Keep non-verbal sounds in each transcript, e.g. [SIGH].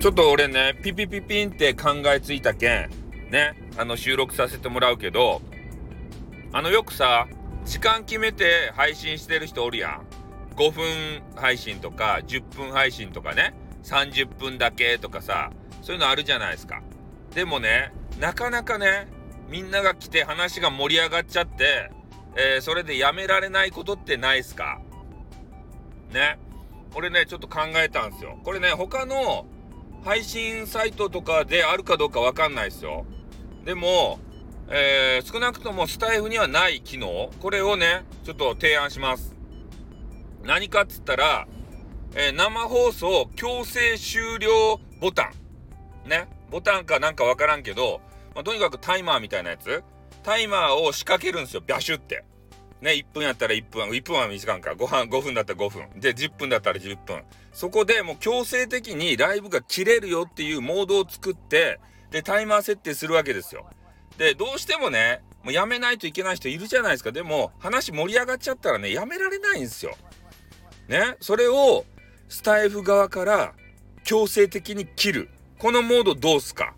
ちょっと俺ね、ピピピピンって考えついたけん、ね、あの収録させてもらうけど、あのよくさ、時間決めて配信してる人おるやん。5分配信とか10分配信とかね、30分だけとかさ、そういうのあるじゃないですか。でもね、なかなかね、みんなが来て話が盛り上がっちゃって、えー、それでやめられないことってないっすか？ね。これね、ちょっと考えたんですよ。これね、他の配信サイトとかであるかどうかわかんないですよ。でも、えー、少なくともスタイフにはない機能、これをね、ちょっと提案します。何かっつったら、えー、生放送強制終了ボタン。ね。ボタンかなんかわからんけど、まあ、とにかくタイマーみたいなやつ。タイマーを仕掛けるんですよ。ビャシュって。ね、1分やったら1分、1分は短いか。ご飯5分だったら5分。で、10分だったら10分。そこでもう強制的にライブが切れるよっていうモードを作って、で、タイマー設定するわけですよ。で、どうしてもね、もうやめないといけない人いるじゃないですか。でも、話盛り上がっちゃったらね、やめられないんですよ。ね、それをスタイフ側から強制的に切る。このモードどうすか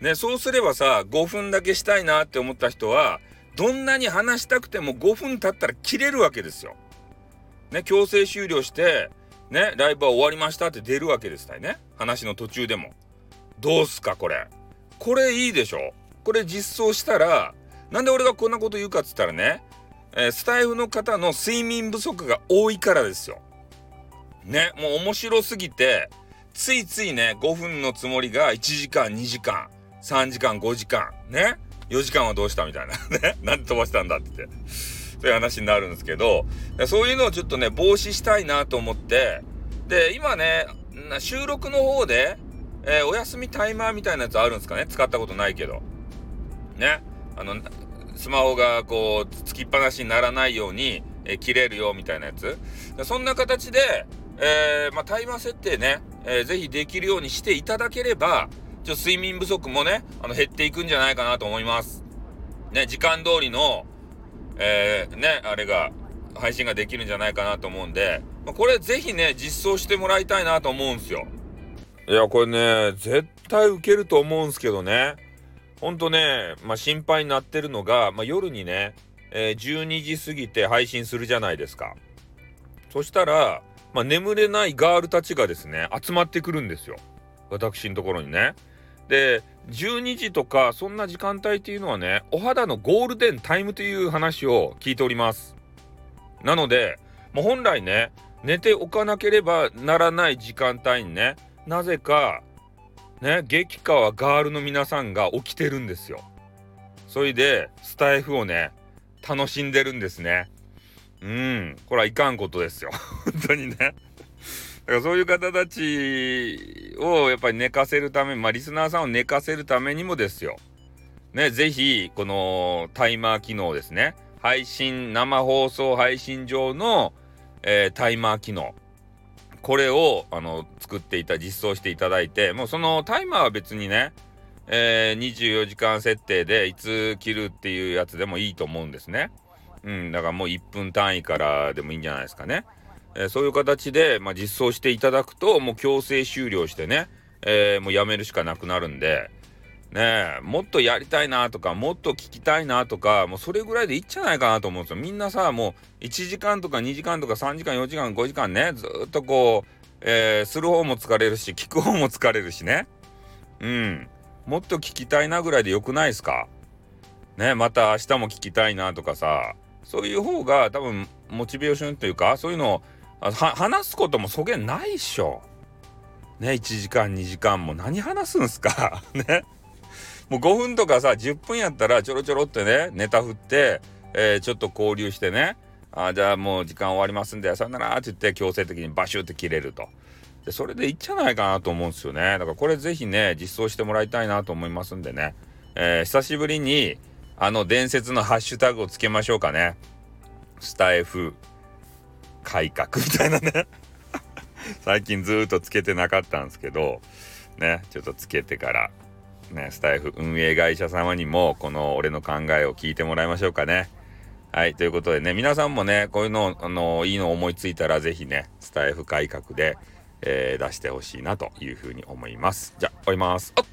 ね、そうすればさ、5分だけしたいなって思った人は、どんなに話したくても5分経ったら切れるわけですよ。ね、強制終了して、ね、ライブは終わりましたって出るわけですたいね。話の途中でも。どうすか、これ。これいいでしょこれ実装したら、なんで俺がこんなこと言うかっつったらね、えー、スタイフの方の睡眠不足が多いからですよ。ね、もう面白すぎて、ついついね、5分のつもりが1時間、2時間、3時間、5時間、ね、4時間はどうしたみたいな。[LAUGHS] ね、なんで飛ばしたんだって言って。そういう話になるんですけど、そういうのをちょっとね、防止したいなと思って、で、今ね、収録の方で、えー、お休みタイマーみたいなやつあるんですかね使ったことないけど。ね。あの、スマホがこう、つきっぱなしにならないように、えー、切れるよみたいなやつ。そんな形で、えー、まあ、タイマー設定ね、えー、ぜひできるようにしていただければ、ちょ睡眠不足もね、あの減っていくんじゃないかなと思います。ね、時間通りの、えー、ね、あれが、配信ができるんじゃないかなと思うんで、ま、これぜひね、実装してもらいたいなと思うんすよ。いや、これね、絶対受けると思うんすけどね。ほんとね、まあ、心配になってるのが、まあ、夜にね、えー、12時過ぎて配信するじゃないですか。そしたら、まあ、眠れないガールたちがですね、集まってくるんですよ。私のところにね。で、12時とか、そんな時間帯っていうのはね、お肌のゴールデンタイムという話を聞いております。なので、もう本来ね、寝ておかなければならない時間帯にね、なぜか、ね、激川ガールの皆さんが起きてるんですよ。それで、スタイフをね、楽しんでるんですね。うん、これはいかんことですよ。[LAUGHS] 本当にね。だからそういう方たちをやっぱり寝かせるため、まあリスナーさんを寝かせるためにもですよ。ね、ぜひ、このタイマー機能ですね。配信、生放送配信上の、えー、タイマー機能。これを、あの、作っていた、実装していただいて、もうそのタイマーは別にね、えー、24時間設定でいつ切るっていうやつでもいいと思うんですね。うん、だからもう1分単位からでもいいんじゃないですかね。えー、そういう形で、まあ、実装していただくと、もう強制終了してね、えー、もうやめるしかなくなるんで、ね、もっとやりたいなとか、もっと聞きたいなとか、もうそれぐらいでいいんじゃないかなと思うんですよ。みんなさ、もう1時間とか2時間とか3時間、4時間、5時間ね、ずっとこう、えー、する方も疲れるし、聞く方も疲れるしね。うん。もっと聞きたいなぐらいでよくないですか？ね、また明日も聞きたいなとかさ、そういう方が多分モチベーションというかそういうのを話すこともそげないっしょ。ね1時間2時間も何話すんすか？[LAUGHS] ねもう5分とかさ10分やったらちょろちょろってねネタ振って、えー、ちょっと交流してねあじゃあもう時間終わりますんでさよならって言って強制的にバシュって切れると。でそれでいいんじゃないかなと思うんですよね。だからこれぜひね実装してもらいたいなと思いますんでね、えー、久しぶりにあの伝説のハッシュタグをつけましょうかね。スタイフ改革みたいなね [LAUGHS] 最近ずっとつけてなかったんですけど、ね、ちょっとつけてから、ね、スタイフ運営会社様にもこの俺の考えを聞いてもらいましょうかね。はい、ということでね、皆さんもね、こういうの、あの、いいの思いついたら、ぜひね、スタイフ改革で、えー、出してほしいなというふうに思います。じゃあ、終わります。あっ、